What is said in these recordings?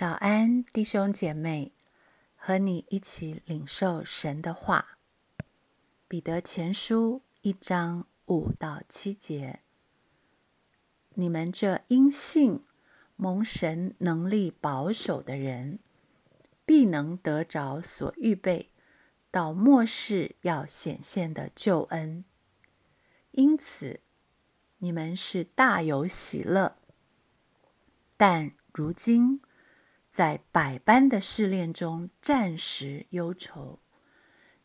早安，弟兄姐妹，和你一起领受神的话。彼得前书一章五到七节：你们这因信蒙神能力保守的人，必能得着所预备到末世要显现的救恩。因此，你们是大有喜乐。但如今，在百般的试炼中，暂时忧愁，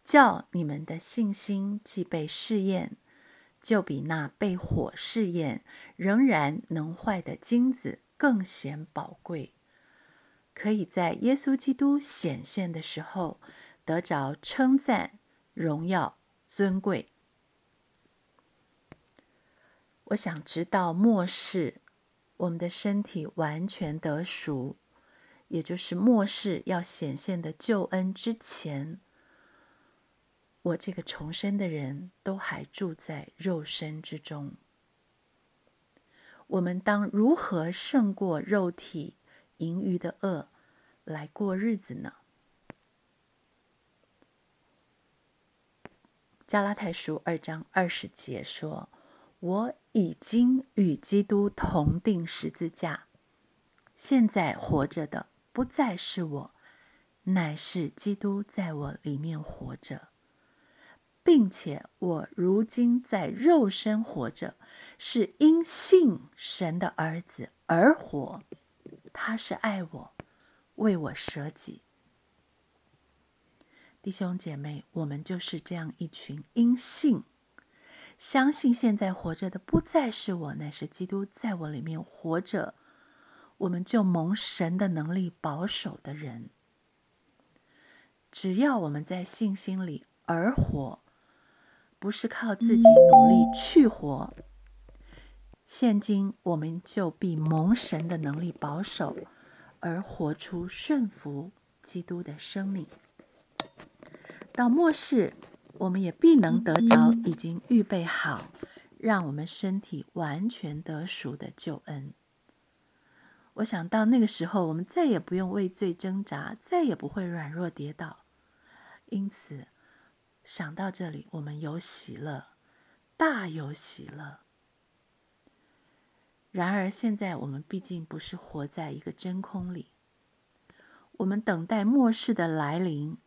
叫你们的信心既被试验，就比那被火试验仍然能坏的金子更显宝贵，可以在耶稣基督显现的时候得着称赞、荣耀、尊贵。我想直到末世，我们的身体完全得赎。也就是末世要显现的救恩之前，我这个重生的人都还住在肉身之中。我们当如何胜过肉体盈余的恶来过日子呢？加拉太书二章二十节说：“我已经与基督同定十字架，现在活着的。”不再是我，乃是基督在我里面活着，并且我如今在肉身活着，是因信神的儿子而活。他是爱我，为我舍己。弟兄姐妹，我们就是这样一群因信相信现在活着的不再是我，乃是基督在我里面活着。我们就蒙神的能力保守的人，只要我们在信心里而活，不是靠自己努力去活，现今我们就必蒙神的能力保守，而活出顺服基督的生命。到末世，我们也必能得着已经预备好，让我们身体完全得赎的救恩。我想到那个时候，我们再也不用畏罪挣扎，再也不会软弱跌倒。因此，想到这里，我们有喜乐，大有喜乐。然而，现在我们毕竟不是活在一个真空里，我们等待末世的来临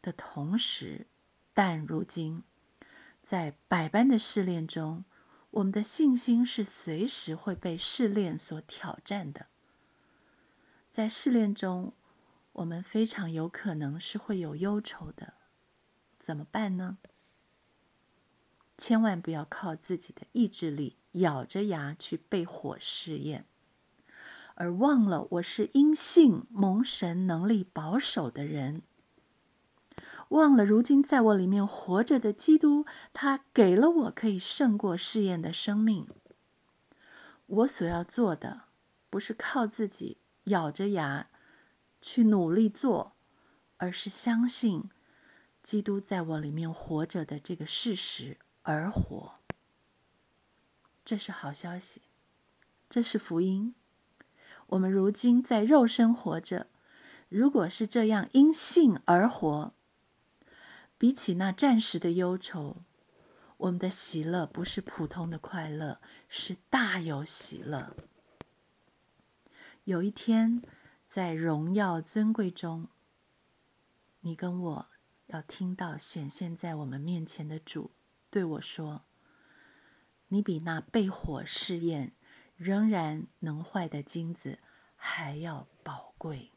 的同时，但如今在百般的试炼中。我们的信心是随时会被试炼所挑战的，在试炼中，我们非常有可能是会有忧愁的，怎么办呢？千万不要靠自己的意志力咬着牙去被火试验，而忘了我是因信蒙神能力保守的人。忘了，如今在我里面活着的基督，他给了我可以胜过试验的生命。我所要做的，不是靠自己咬着牙去努力做，而是相信基督在我里面活着的这个事实而活。这是好消息，这是福音。我们如今在肉身活着，如果是这样因信而活。比起那暂时的忧愁，我们的喜乐不是普通的快乐，是大有喜乐。有一天，在荣耀尊贵中，你跟我要听到显现在我们面前的主对我说：“你比那被火试验仍然能坏的金子还要宝贵。”